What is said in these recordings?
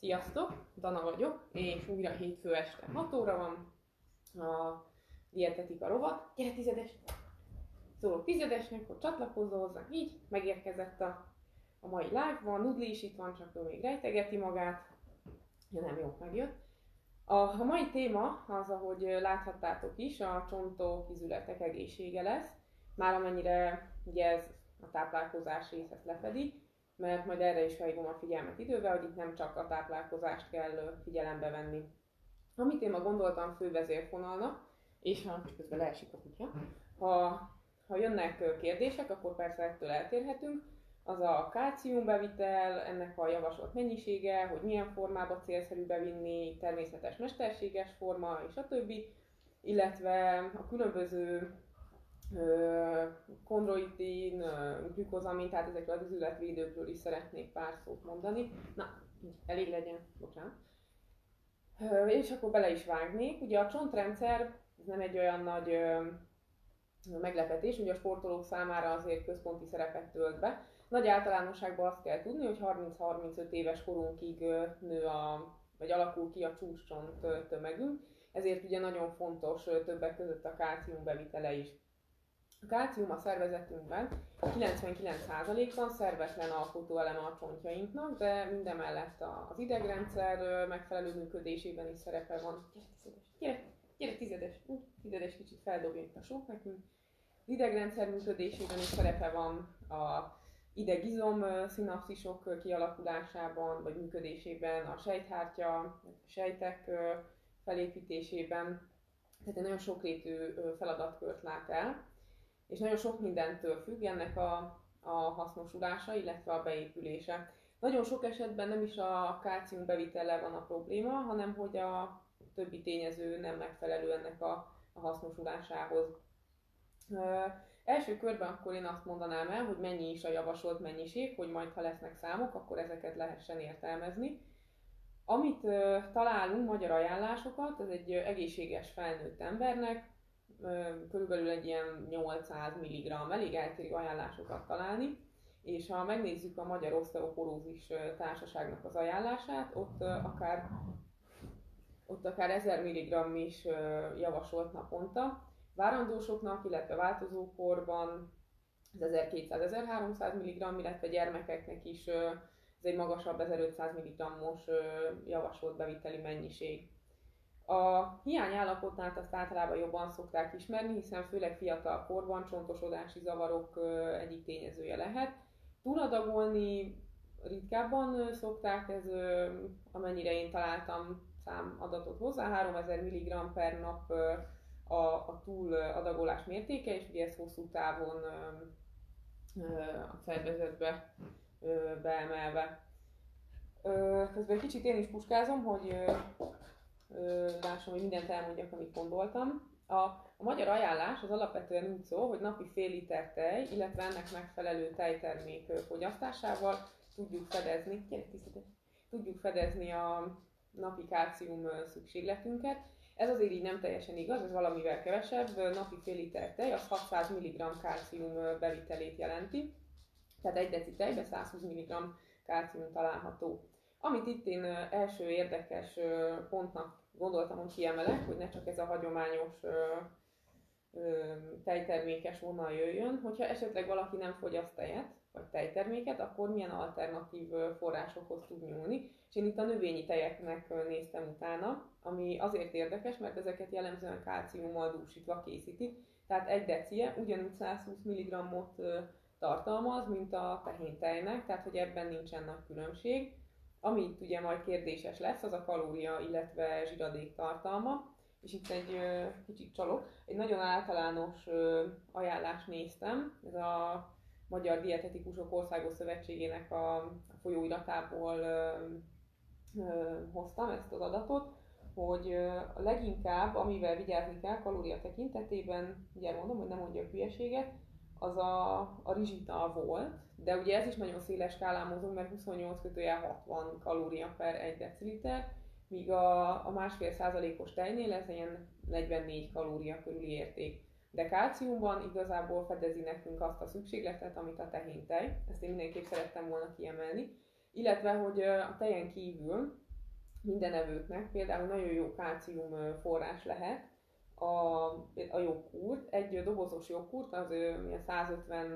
Sziasztok, Dana vagyok, és újra hétfő este 6 óra van a dietetika rovat. Gyere tizedes! Szólok tizedesnek, hogy csatlakozz hozzá, így megérkezett a, a mai live, van Nudli is itt van, csak ő még rejtegeti magát. Ja nem, jó, megjött. A, a mai téma az, ahogy láthattátok is, a csontó kizületek egészsége lesz. Már amennyire ugye ez a táplálkozás rész ezt lefedi, mert majd erre is felhívom a figyelmet idővel, hogy itt nem csak a táplálkozást kell figyelembe venni. Amit én ma gondoltam fő vezérfonalnak, és ha közben leesik a kutya, ha, ha jönnek kérdések, akkor persze ettől eltérhetünk, az a kálciumbevitel, ennek a javasolt mennyisége, hogy milyen formába célszerű bevinni, természetes mesterséges forma, és a többi, illetve a különböző kondroitin, glükozamin, tehát ezekről az üzletvédőkről is szeretnék pár szót mondani. Na, elég legyen, bocsánat. És akkor bele is vágnék. Ugye a csontrendszer ez nem egy olyan nagy meglepetés, ugye a sportolók számára azért központi szerepet tölt be. Nagy általánosságban azt kell tudni, hogy 30-35 éves korunkig nő a, vagy alakul ki a csúcscsont tömegünk, ezért ugye nagyon fontos többek között a kálcium bevitele is. A kálcium a szervezetünkben 99%-ban szervetlen alkotóeleme a csontjainknak, de mindemellett az idegrendszer megfelelő működésében is szerepe van. Gyere, gyere, tizedes, tizedes kicsit feldobja itt a sok nekünk. Az idegrendszer működésében is szerepe van a idegizom szinapszisok kialakulásában, vagy működésében, a sejthártya, sejtek felépítésében. Tehát egy nagyon sokrétű feladatkört lát el és nagyon sok mindentől függ ennek a, a hasznosulása, illetve a beépülése. Nagyon sok esetben nem is a kálcium bevitele van a probléma, hanem hogy a többi tényező nem megfelelő ennek a, a hasznosulásához. Ö, első körben akkor én azt mondanám el, hogy mennyi is a javasolt mennyiség, hogy majd ha lesznek számok, akkor ezeket lehessen értelmezni. Amit ö, találunk, magyar ajánlásokat, ez egy egészséges felnőtt embernek körülbelül egy ilyen 800 mg, elég eltérő ajánlásokat találni, és ha megnézzük a Magyar Oszteoporózis Társaságnak az ajánlását, ott akár, ott akár 1000 mg is javasolt naponta. Várandósoknak, illetve változókorban az 1200-1300 mg, illetve gyermekeknek is ez egy magasabb 1500 mg-os javasolt beviteli mennyiség. A hiányállapotnál azt általában jobban szokták ismerni, hiszen főleg fiatal korban csontosodási zavarok egyik tényezője lehet. Túladagolni ritkábban szokták, ez amennyire én találtam számadatot hozzá, 3000 mg per nap a, a túladagolás mértéke, és ugye ez hosszú távon a szervezetbe beemelve. Közben egy kicsit én is puskázom, hogy lássam, hogy mindent elmondjak, amit gondoltam. A, a magyar ajánlás az alapvetően úgy szól, hogy napi fél liter tej, illetve ennek megfelelő tejtermék fogyasztásával tudjuk fedezni, gyere, tudjuk fedezni a napi kálcium szükségletünket. Ez azért így nem teljesen igaz, ez valamivel kevesebb. Napi fél liter tej az 600 mg kálcium bevitelét jelenti. Tehát egy deci tejbe 120 mg kálcium található. Amit itt én első érdekes pontnak gondoltam, hogy kiemelek, hogy ne csak ez a hagyományos tejtermékes vonal jöjjön, hogyha esetleg valaki nem fogyaszt tejet, vagy tejterméket, akkor milyen alternatív forrásokhoz tud nyúlni. És én itt a növényi tejeknek néztem utána, ami azért érdekes, mert ezeket jellemzően kálciummal dúsítva készítik, tehát egy decie ugyanúgy 120 mg-ot tartalmaz, mint a tehéntejnek, tehát hogy ebben nincsen nagy különbség. Ami ugye majd kérdéses lesz, az a kalória, illetve zsiradék tartalma. És itt egy kicsit csalok, egy nagyon általános ajánlást néztem, ez a Magyar Dietetikusok Országos Szövetségének a, a folyóiratából hoztam ezt az adatot, hogy a leginkább, amivel vigyázni kell kalória tekintetében, ugye mondom, hogy nem mondjak hülyeséget, az a, a rizsita volt, de ugye ez is nagyon széles skálán mozog, mert 28 kötője 60 kalória per 1 deciliter, míg a, a másfél százalékos tejnél ez ilyen 44 kalória körüli érték. De kálciumban igazából fedezi nekünk azt a szükségletet, amit a tehén tej, ezt én mindenképp szerettem volna kiemelni, illetve hogy a tejen kívül minden evőknek, például nagyon jó kálcium forrás lehet a, a joghurt. Egy dobozos joghurt, az milyen 150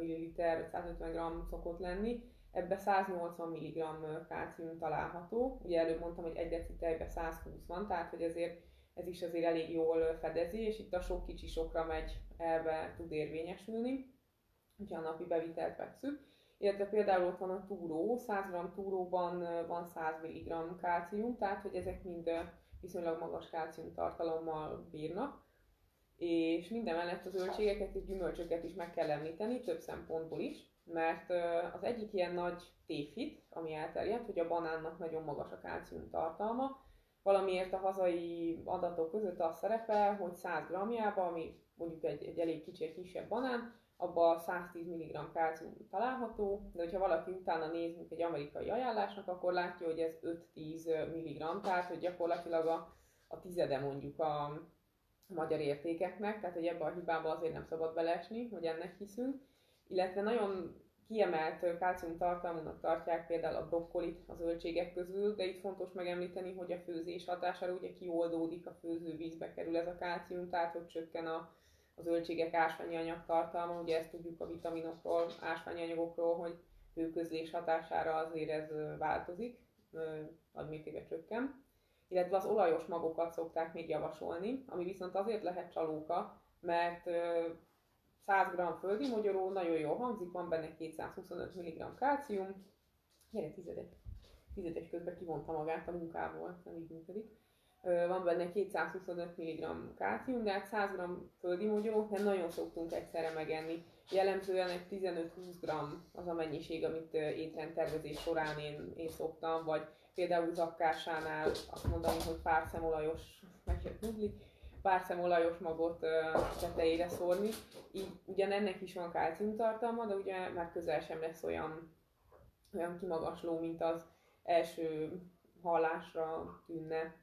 ml, 150 g szokott lenni, ebbe 180 mg kálcium található. Ugye előbb mondtam, hogy egy deci tejbe 120 van, tehát hogy ezért ez is azért elég jól fedezi, és itt a sok kicsi sokra megy, elve tud érvényesülni, hogyha a napi bevitelt vekszük. Illetve például ott van a túró, 100 g túróban van 100 mg kálcium, tehát hogy ezek mind viszonylag magas kálcium tartalommal bírnak. És minden mellett az zöldségeket és gyümölcsöket is meg kell említeni, több szempontból is, mert az egyik ilyen nagy tévhit, ami elterjedt, hogy a banánnak nagyon magas a kálcium tartalma, valamiért a hazai adatok között az szerepel, hogy 100 g-jába, ami mondjuk egy, egy elég kicsi, kisebb banán, abban 110 mg kálcium található, de hogyha valaki utána néz, mint egy amerikai ajánlásnak, akkor látja, hogy ez 5-10 mg, tehát hogy gyakorlatilag a, a tizede mondjuk a magyar értékeknek, tehát hogy ebbe a hibába azért nem szabad beleesni, hogy ennek hiszünk. Illetve nagyon kiemelt kálcium tartalmúnak tartják például a brokkolit a zöldségek közül, de itt fontos megemlíteni, hogy a főzés hatására ugye kioldódik, a főzővízbe kerül ez a kálcium, tehát hogy csökken a, a zöldségek ásványi anyag tartalma, ugye ezt tudjuk a vitaminokról, ásványi anyagokról, hogy hőközlés hatására azért ez változik, nagy mértékben csökken. Illetve az olajos magokat szokták még javasolni, ami viszont azért lehet csalóka, mert 100 g földi magyaró, nagyon jól hangzik, van benne 225 mg kálcium. Gyere, tizedes. Tizedes közben kivonta magát a munkából, nem így működik. Van benne 225 mg kálcium, de hát 100 g földi magyarót nem nagyon szoktunk egyszerre megenni. Jellemzően egy 15-20 g az a mennyiség, amit étrendtervezés során én, én szoktam, vagy például zakkásánál azt mondani, hogy pár szemolajos, meg pár szemolajos magot tetejére szórni. Így ugyan ennek is van tartalma, de ugye már közel sem lesz olyan, olyan kimagasló, mint az első hallásra tűnne.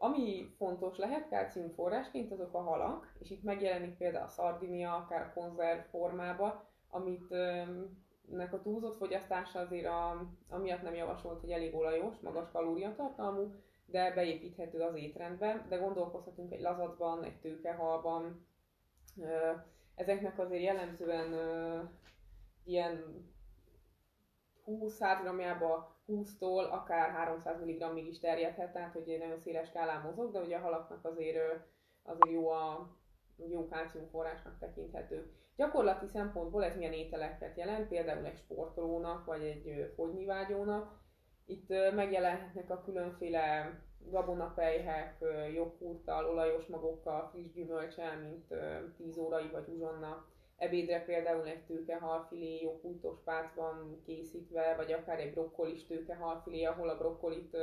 Ami fontos lehet kálcium forrásként, azok a halak, és itt megjelenik például a szardinia, akár a konzerv formába, amit nek a túlzott fogyasztása azért a, amiatt nem javasolt, hogy elég olajos, magas kalóriatartalmú, de beépíthető az étrendbe, de gondolkozhatunk egy lazacban, egy tőkehalban. Ezeknek azért jellemzően ilyen 20-100 g 20-tól akár 300 mg-ig is terjedhet, tehát hogy egy nagyon széles skálán mozog, de ugye a halaknak azért, azért jó a jó kálciumforrásnak tekinthető. Gyakorlati szempontból ez milyen ételeket jelent, például egy sportolónak, vagy egy fogynivágyónak, itt megjelenhetnek a különféle gabonapejhek, joghurttal, olajos magokkal, friss gyümölcsel, mint 10 órai vagy uzsonna. Ebédre például egy tőkehalfilé joghurtos pácban készítve, vagy akár egy brokkolis tőkehalfilé, ahol a brokkolit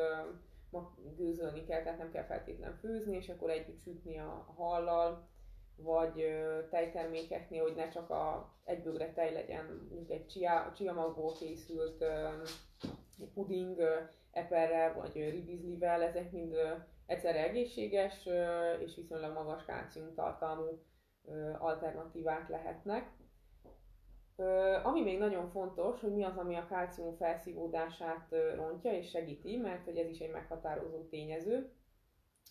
gőzölni kell, tehát nem kell feltétlenül főzni, és akkor együtt sütni a hallal, vagy tejtermékeknél, hogy ne csak a egy bögre tej legyen, mint egy chia, chia magból készült puding eperrel vagy ribizlivel, ezek mind egyszerre egészséges és viszonylag magas kálcium tartalmú alternatívák lehetnek. Ami még nagyon fontos, hogy mi az, ami a kálcium felszívódását rontja és segíti, mert hogy ez is egy meghatározó tényező.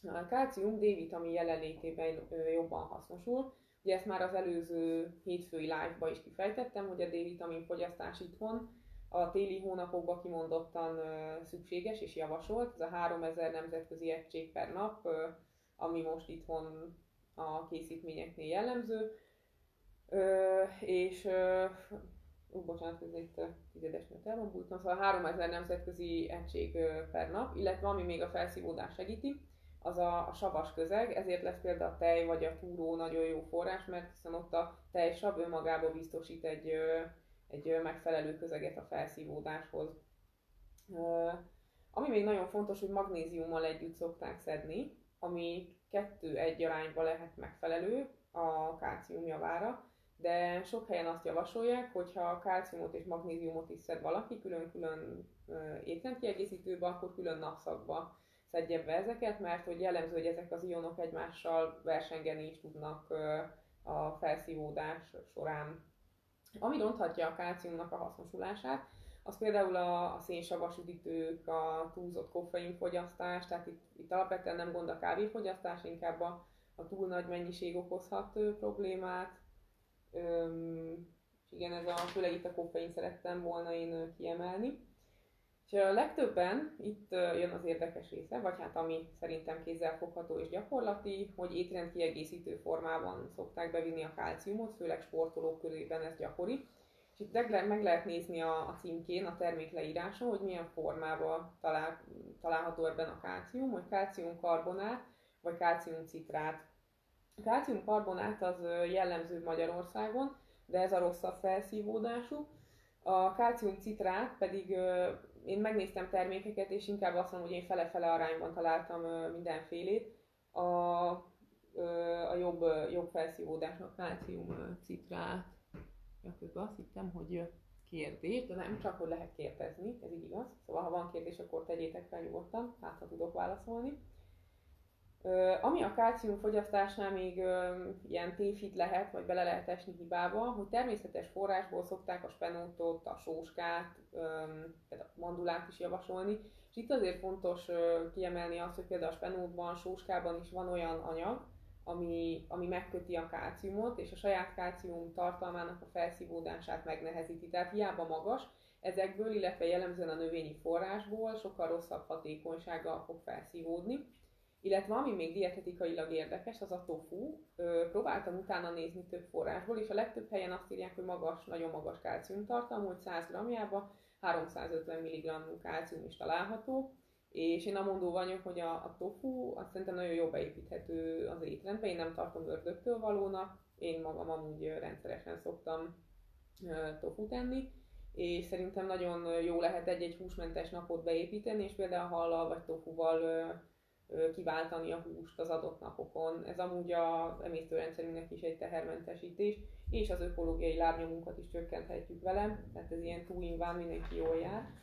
A kálcium D-vitamin jelenlétében jobban hasznosul. Ugye ezt már az előző hétfői live-ba is kifejtettem, hogy a D-vitamin fogyasztás itthon a téli hónapokban kimondottan szükséges és javasolt. Ez a 3000 nemzetközi egység per nap, ami most itthon a készítményeknél jellemző. És Ú, bocsánat, ez itt tizedesnél elvombultam, szóval 3000 nemzetközi egység per nap, illetve ami még a felszívódás segíti, az a, a savas közeg, ezért lesz például a tej vagy a túró nagyon jó forrás, mert hiszen ott a tejsav önmagában biztosít egy egy megfelelő közeget a felszívódáshoz. Ami még nagyon fontos, hogy magnéziummal együtt szokták szedni, ami kettő-egy arányban lehet megfelelő a kálcium javára, de sok helyen azt javasolják, hogy ha a kálciumot és magnéziumot is szed valaki külön-külön étrendkiegészítőbe, akkor külön napszakba szedje be ezeket, mert hogy jellemző, hogy ezek az ionok egymással versengeni is tudnak a felszívódás során. Ami ronthatja a kálciumnak a hasznosulását, az például a, a szénsavas üdítők, a túlzott koffeinfogyasztás, tehát itt, itt alapvetően nem gond a kávéfogyasztás, inkább a, a túl nagy mennyiség okozhat ö, problémát. Öm, és igen, ez a, főleg itt a koffein szerettem volna én kiemelni. És a legtöbben itt jön az érdekes része, vagy hát ami szerintem kézzelfogható és gyakorlati, hogy étrend kiegészítő formában szokták bevinni a kálciumot, főleg sportolók körében ez gyakori. És itt meg lehet nézni a, a címkén, a termék leíráson, hogy milyen formában talál, található ebben a kálcium, hogy kálciumkarbonát vagy kálciumcitrát. A kálciumkarbonát az jellemző Magyarországon, de ez a rosszabb felszívódású. A kálciumcitrát pedig én megnéztem termékeket, és inkább azt mondom, hogy én fele-fele arányban találtam mindenfélét. A, a jobb, jobb felszívódásnak kálcium citrát. Ja, közben azt hittem, hogy kérdés, de nem csak, hogy lehet kérdezni, ez így igaz. Szóval, ha van kérdés, akkor tegyétek fel nyugodtan, hát ha tudok válaszolni. Ami a kálcium fogyasztásnál még ilyen tévhit lehet, vagy bele lehet esni hibába, hogy természetes forrásból szokták a spenótot, a sóskát, például a mandulát is javasolni, és itt azért fontos kiemelni azt, hogy például a spenótban, sóskában is van olyan anyag, ami, ami megköti a kálciumot, és a saját kálcium tartalmának a felszívódását megnehezíti. Tehát hiába magas, ezekből, illetve jellemzően a növényi forrásból sokkal rosszabb hatékonysággal fog felszívódni. Illetve ami még dietetikailag érdekes, az a tofu. Próbáltam utána nézni több forrásból, és a legtöbb helyen azt írják, hogy magas, nagyon magas kálciumtartalmú, hogy 100 g-jában 350 mg kálcium is található. És én amondó vagyok, hogy a, a tofu azt szerintem nagyon jól beépíthető az étrendbe. Én nem tartom ördögtől valónak, én magam amúgy rendszeresen szoktam tofu tenni, és szerintem nagyon jó lehet egy-egy húsmentes napot beépíteni, és például hallal vagy tofuval kiváltani a húst az adott napokon. Ez amúgy a emésztőrendszerünknek is egy tehermentesítés, és az ökológiai lábnyomunkat is csökkenthetjük vele, tehát ez ilyen one, mindenki jól jár.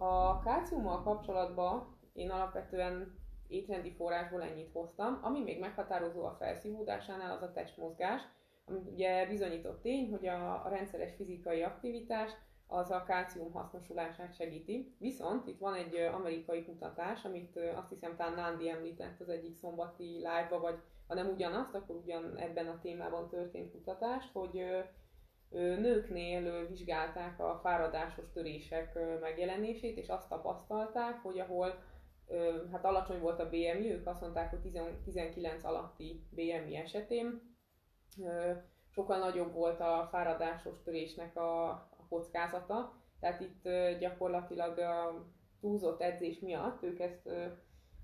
A kálciummal kapcsolatban én alapvetően étrendi forrásból ennyit hoztam. Ami még meghatározó a felszívódásánál, az a testmozgás, ami ugye bizonyított tény, hogy a, rendszeres fizikai aktivitás az a kálcium hasznosulását segíti. Viszont itt van egy amerikai kutatás, amit azt hiszem talán Nandi említett az egyik szombati live-ba, vagy ha nem ugyanazt, akkor ugyan ebben a témában történt kutatást, hogy nőknél vizsgálták a fáradásos törések megjelenését, és azt tapasztalták, hogy ahol hát alacsony volt a BMI, ők azt mondták, hogy 19 alatti BMI esetén sokkal nagyobb volt a fáradásos törésnek a, kockázata, tehát itt gyakorlatilag a túlzott edzés miatt ők ezt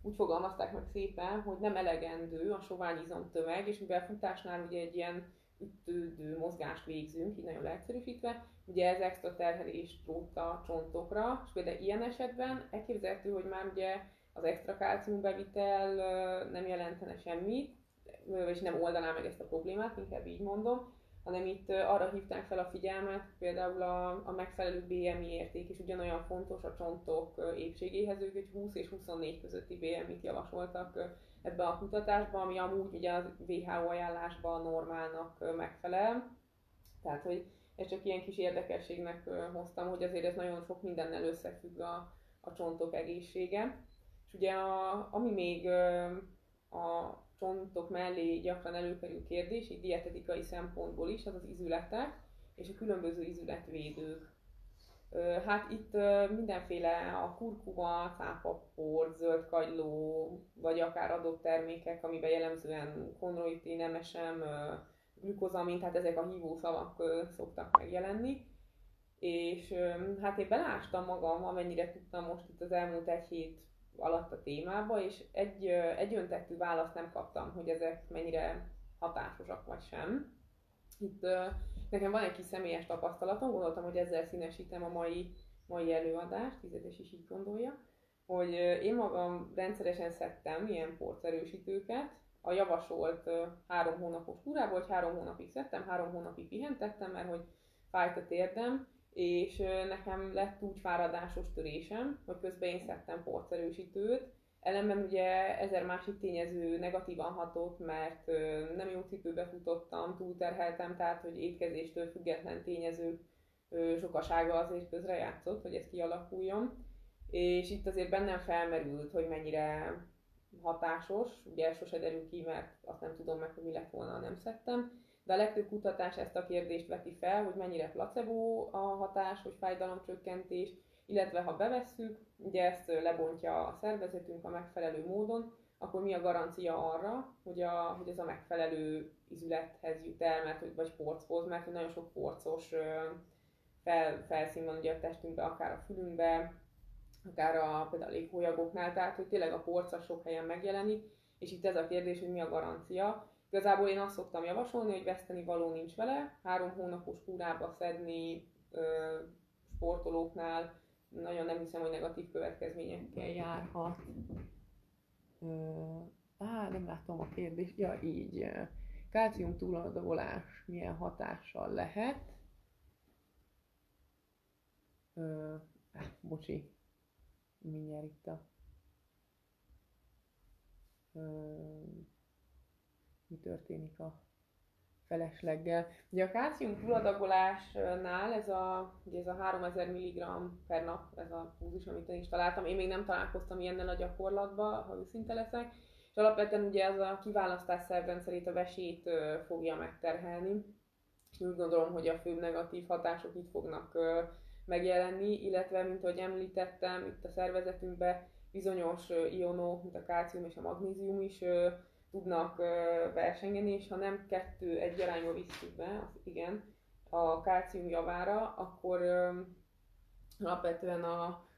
úgy fogalmazták meg szépen, hogy nem elegendő a soványizom tömeg, és mivel futásnál ugye egy ilyen ütődő mozgást végzünk, így nagyon leegyszerűsítve, ugye ez extra terhelést rótt a csontokra, és például ilyen esetben elképzelhető, hogy már ugye az extra kálciumbevitel nem jelentene semmit, és nem oldaná meg ezt a problémát, inkább így mondom, hanem itt arra hívták fel a figyelmet, például a, a megfelelő BMI érték is ugyanolyan fontos a csontok épségéhez, ők egy 20 és 24 közötti BMI-t javasoltak ebbe a kutatásba, ami amúgy ugye a WHO ajánlásban normálnak megfelel. Tehát, hogy ez csak ilyen kis érdekességnek hoztam, hogy azért ez nagyon sok mindennel összefügg a, a csontok egészsége. És ugye a, ami még a csontok mellé gyakran előkerül kérdés, így dietetikai szempontból is, az az izületek és a különböző izületvédők. Hát itt mindenféle a kurkuma, cápapor, zöldkagyló, vagy akár adott termékek, amiben jellemzően konroitin, nemesem, glükozamin, tehát ezek a hívószavak szoktak megjelenni. És hát én belástam magam, amennyire tudtam most itt az elmúlt egy hét alatt a témába, és egy, egy öntettű választ nem kaptam, hogy ezek mennyire hatásosak vagy sem. Itt nekem van egy kis személyes tapasztalatom, gondoltam, hogy ezzel színesítem a mai, mai előadást, tizedes is így gondolja, hogy én magam rendszeresen szedtem ilyen porcerősítőket, a javasolt három hónapos túrából, hogy három hónapig szedtem, három hónapig pihentettem, mert hogy fájt a térdem, és nekem lett úgy fáradásos törésem, hogy közben én szedtem porcerősítőt, ellenben ugye ezer másik tényező negatívan hatott, mert nem jó cipőbe futottam, túlterheltem, tehát hogy étkezéstől független tényezők sokasága azért közrejátszott, hogy ez kialakuljon. És itt azért bennem felmerült, hogy mennyire hatásos, ugye sose derül ki, mert azt nem tudom meg, hogy mi lett volna, nem szedtem, de a legtöbb kutatás ezt a kérdést veti fel, hogy mennyire placebo a hatás, hogy fájdalomcsökkentés, illetve ha bevesszük, ugye ezt lebontja a szervezetünk a megfelelő módon, akkor mi a garancia arra, hogy, a, hogy ez a megfelelő izülethez jut el, mert, vagy porchoz, mert nagyon sok porcos fel, felszín van ugye a testünkben, akár a fülünkbe, akár a például léghólyagoknál, tehát hogy tényleg a porca sok helyen megjelenik, és itt ez a kérdés, hogy mi a garancia. Igazából én azt szoktam javasolni, hogy veszteni való nincs vele, három hónapos kúrába szedni ö, sportolóknál, nagyon nem hiszem, hogy negatív következményekkel járhat. Á, nem látom a kérdést. Ja, így. Kálcium túladagolás milyen hatással lehet? Ö, á, bocsi, mindjárt itt a... Ö, mi történik a felesleggel. Ugye a kálcium túladagolásnál ez a, ugye ez a 3000 mg per nap, ez a púzus, amit én is találtam, én még nem találkoztam ilyennel a gyakorlatban, ha őszinte leszek, és alapvetően ugye ez a kiválasztás szervrendszerét, a vesét fogja megterhelni, és úgy gondolom, hogy a főbb negatív hatások itt fognak megjelenni, illetve, mint ahogy említettem, itt a szervezetünkben bizonyos ionok, mint a kálcium és a magnézium is tudnak versengeni, és ha nem kettő egy arányba visszük be, az igen, a kálcium javára, akkor alapvetően a,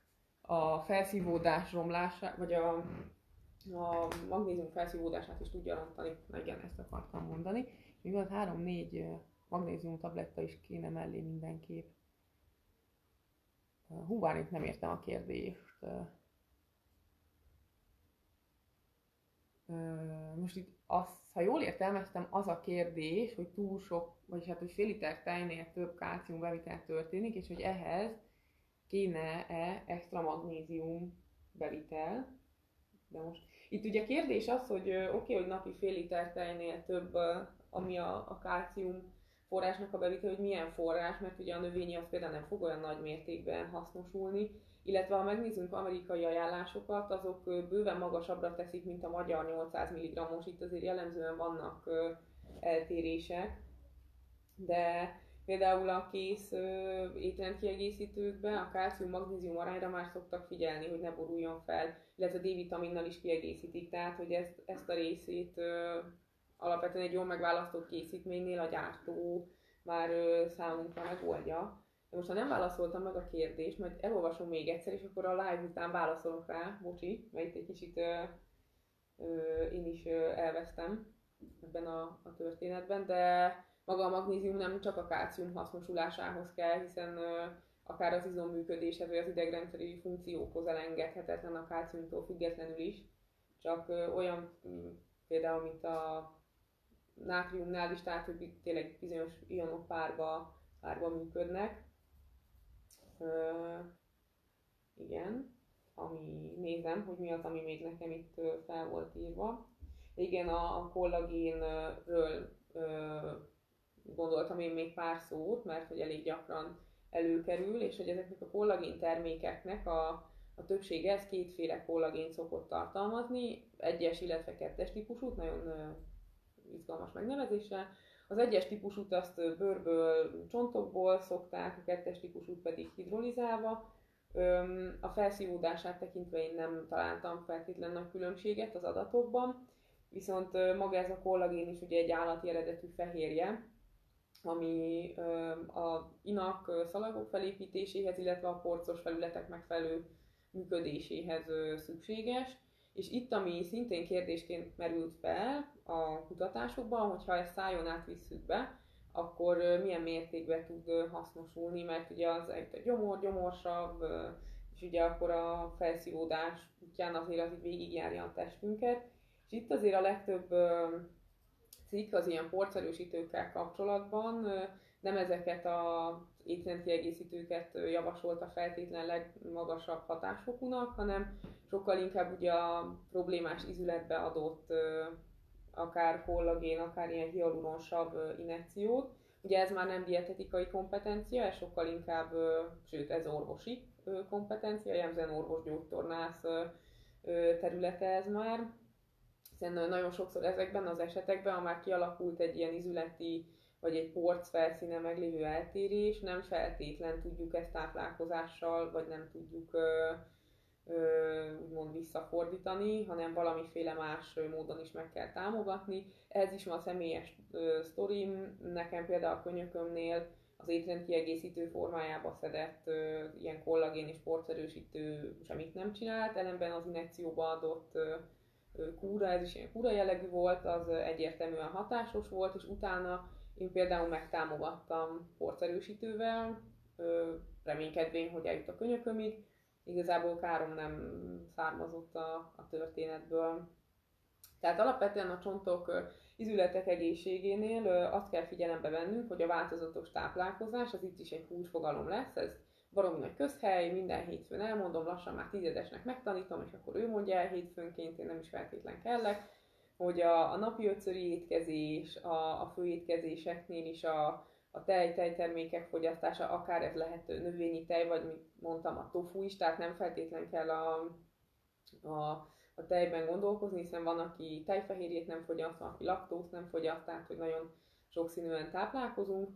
a felszívódás romlása, vagy a, a magnézium felszívódását is tudja rontani. Na igen, ezt akartam mondani. És van három-négy magnézium tabletta is kéne mellé mindenképp. Hú, bár nem értem a kérdést. Most itt azt, ha jól értelmeztem, az a kérdés, hogy túl sok, vagyis hát, hogy fél liter tejnél több kálcium bevitel történik, és hogy ehhez kéne-e extra magnézium bevitel. De most itt ugye a kérdés az, hogy oké, okay, hogy napi fél liter tejnél több, ami a, a kálcium forrásnak a bevitel, hogy milyen forrás, mert ugye a növényi az például nem fog olyan nagy mértékben hasznosulni, illetve ha megnézzünk amerikai ajánlásokat, azok bőven magasabbra teszik, mint a magyar 800 mg-os, itt azért jellemzően vannak eltérések, de például a kész étrendkiegészítőkben a kálcium-magnézium arányra már szoktak figyelni, hogy ne boruljon fel, illetve D-vitaminnal is kiegészítik, tehát hogy ezt, ezt a részét alapvetően egy jól megválasztott készítménynél a gyártó már számunkra megoldja. Most ha nem válaszoltam meg a kérdést, majd elolvasom még egyszer, és akkor a live után válaszolok rá, bocsi, mert itt egy kicsit ö, ö, én is ö, elvesztem ebben a, a történetben, de maga a magnézium nem csak a kálcium hasznosulásához kell, hiszen ö, akár az izom működéshez, vagy az idegrendszeri funkciókhoz elengedhetetlen a kálciumtól függetlenül is, csak ö, olyan például, mint a nátriumnál is, tehát hogy tényleg bizonyos ionok párba, párba működnek, igen, ami nézem, hogy mi az, ami még nekem itt fel volt írva. Igen, a, kollagénről gondoltam én még pár szót, mert hogy elég gyakran előkerül, és hogy ezeknek a kollagén termékeknek a, a többsége, ez kétféle kollagén szokott tartalmazni, egyes, illetve kettes típusút, nagyon izgalmas megnevezéssel. Az egyes típusút azt bőrből, csontokból szokták, a kettes típusút pedig hidrolizálva. A felszívódását tekintve én nem találtam feltétlenül nagy különbséget az adatokban, viszont maga ez a kollagén is ugye egy állati eredetű fehérje, ami a inak szalagok felépítéséhez, illetve a porcos felületek megfelelő működéséhez szükséges és itt, ami szintén kérdésként merült fel a kutatásokban, hogyha ezt szájon át visszük be, akkor milyen mértékben tud hasznosulni, mert ugye az egy gyomor, gyomorsabb, és ugye akkor a felszívódás útján azért az így végigjárja a testünket. És itt azért a legtöbb cikk az ilyen porcerősítőkkel kapcsolatban nem ezeket a étrendkiegészítőket javasolta feltétlen legmagasabb hatásfokúnak, hanem sokkal inkább ugye a problémás izületbe adott akár kollagén, akár ilyen hialuronsabb injekciót. Ugye ez már nem dietetikai kompetencia, ez sokkal inkább, sőt ez orvosi kompetencia, jellemzően orvos-gyógytornász területe ez már. Hiszen nagyon sokszor ezekben az esetekben, ha már kialakult egy ilyen izületi vagy egy porc felszíne meglévő eltérés, nem feltétlen tudjuk ezt táplálkozással, vagy nem tudjuk úgymond visszafordítani, hanem valamiféle más módon is meg kell támogatni. Ez is van a személyes sztorim, nekem például a könyökömnél az étrend kiegészítő formájába szedett ö, ilyen kollagén és porcerősítő semmit nem csinált, ellenben az injekcióba adott ö, kúra, ez is ilyen kúra jellegű volt, az egyértelműen hatásos volt, és utána én például megtámogattam porcerősítővel, reménykedvén, hogy eljut a könyökömig. Igazából károm nem származott a, a történetből. Tehát alapvetően a csontok izületek egészségénél azt kell figyelembe vennünk, hogy a változatos táplálkozás, az itt is egy kulcsfogalom lesz, ez baromi nagy közhely, minden hétfőn elmondom, lassan már tizedesnek megtanítom, és akkor ő mondja el hétfőnként, én nem is feltétlen kellek hogy a, a napi ötszöri étkezés, a, a főétkezéseknél is a, a tej, tejtermékek fogyasztása, akár ez lehet növényi tej, vagy mint mondtam, a tofu is, tehát nem feltétlen kell a, a, a tejben gondolkozni, hiszen van, aki tejfehérjét nem fogyaszt, van, aki laktózt nem fogyaszt, tehát hogy nagyon sokszínűen táplálkozunk,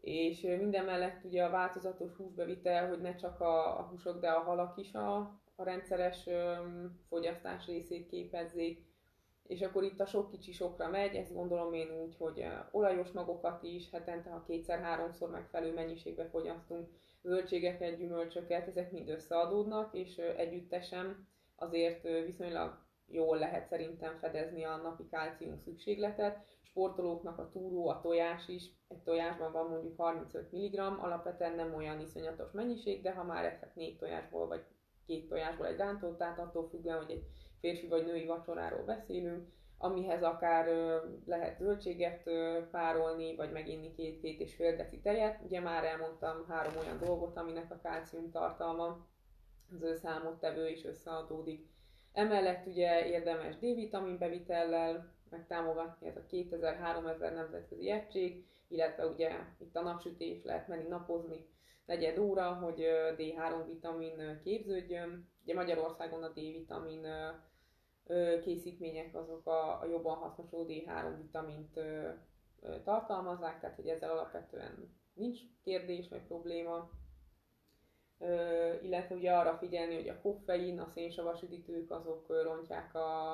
és minden mellett ugye a változatos húsbevitel, hogy ne csak a, a húsok, de a halak is a, a rendszeres öm, fogyasztás részét képezzék, és akkor itt a sok kicsi sokra megy, ezt gondolom én úgy, hogy olajos magokat is hetente, ha kétszer-háromszor megfelelő mennyiségbe fogyasztunk, zöldségeket, gyümölcsöket, ezek mind összeadódnak, és együttesen azért viszonylag jól lehet szerintem fedezni a napi kálcium szükségletet. Sportolóknak a túró, a tojás is, egy tojásban van mondjuk 35 mg, alapvetően nem olyan iszonyatos mennyiség, de ha már eszek négy tojásból, vagy két tojásból egy rántót, tehát attól függően, hogy egy férfi vagy női vacsoráról beszélünk, amihez akár lehet zöldséget párolni, vagy meginni két-két és fél deci tejet. Ugye már elmondtam három olyan dolgot, aminek a kálcium tartalma az ő számottevő is összeadódik. Emellett ugye érdemes D-vitamin bevitellel megtámogatni, ez a 2000-3000 nemzetközi egység, illetve ugye itt a napsütés lehet menni napozni negyed óra, hogy D3 vitamin képződjön. Ugye Magyarországon a D-vitamin készítmények azok a, a jobban hasznosuló D3 vitamint tartalmazzák, tehát hogy ezzel alapvetően nincs kérdés vagy probléma. Ö, illetve ugye arra figyelni, hogy a koffein, a szénsavas üdítők azok rontják a,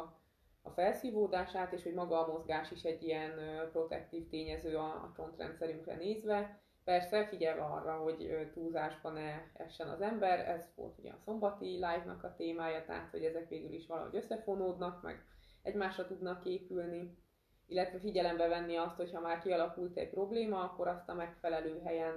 a felszívódását, és hogy maga a mozgás is egy ilyen protektív tényező a, a csontrendszerünkre nézve. Persze figyelve arra, hogy túlzásba ne essen az ember, ez volt ugye a szombati live-nak a témája, tehát hogy ezek végül is valahogy összefonódnak, meg egymásra tudnak épülni, illetve figyelembe venni azt, hogy ha már kialakult egy probléma, akkor azt a megfelelő helyen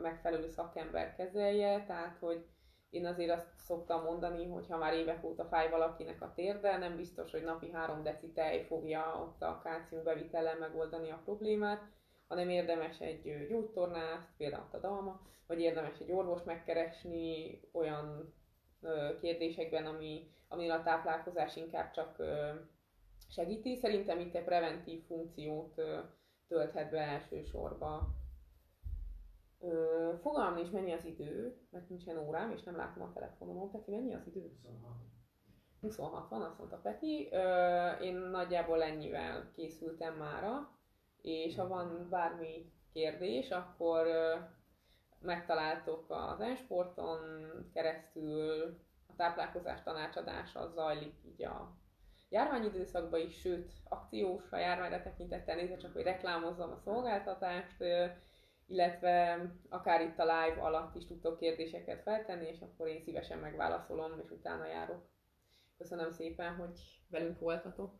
megfelelő szakember kezelje, tehát hogy én azért azt szoktam mondani, hogy ha már évek óta fáj valakinek a térde, nem biztos, hogy napi 3 deci tej fogja ott a kálcium bevitellel megoldani a problémát, hanem érdemes egy gyógytornászt, például a dalma, vagy érdemes egy orvos megkeresni olyan kérdésekben, ami, ami a táplálkozás inkább csak segíti. Szerintem itt egy preventív funkciót tölthet be elsősorban. Fogalmam is mennyi az idő, mert nincsen órám, és nem látom a telefonomon. Peti, mennyi az idő? 26. 26 van, azt mondta Peti. Én nagyjából ennyivel készültem mára és ha van bármi kérdés, akkor megtaláltok az Ensporton keresztül, a táplálkozás tanácsadása zajlik így a járványidőszakban is, sőt akciós a járványra tekintettel nézve, csak hogy reklámozzam a szolgáltatást, illetve akár itt a live alatt is tudtok kérdéseket feltenni, és akkor én szívesen megválaszolom, és utána járok. Köszönöm szépen, hogy velünk voltatok.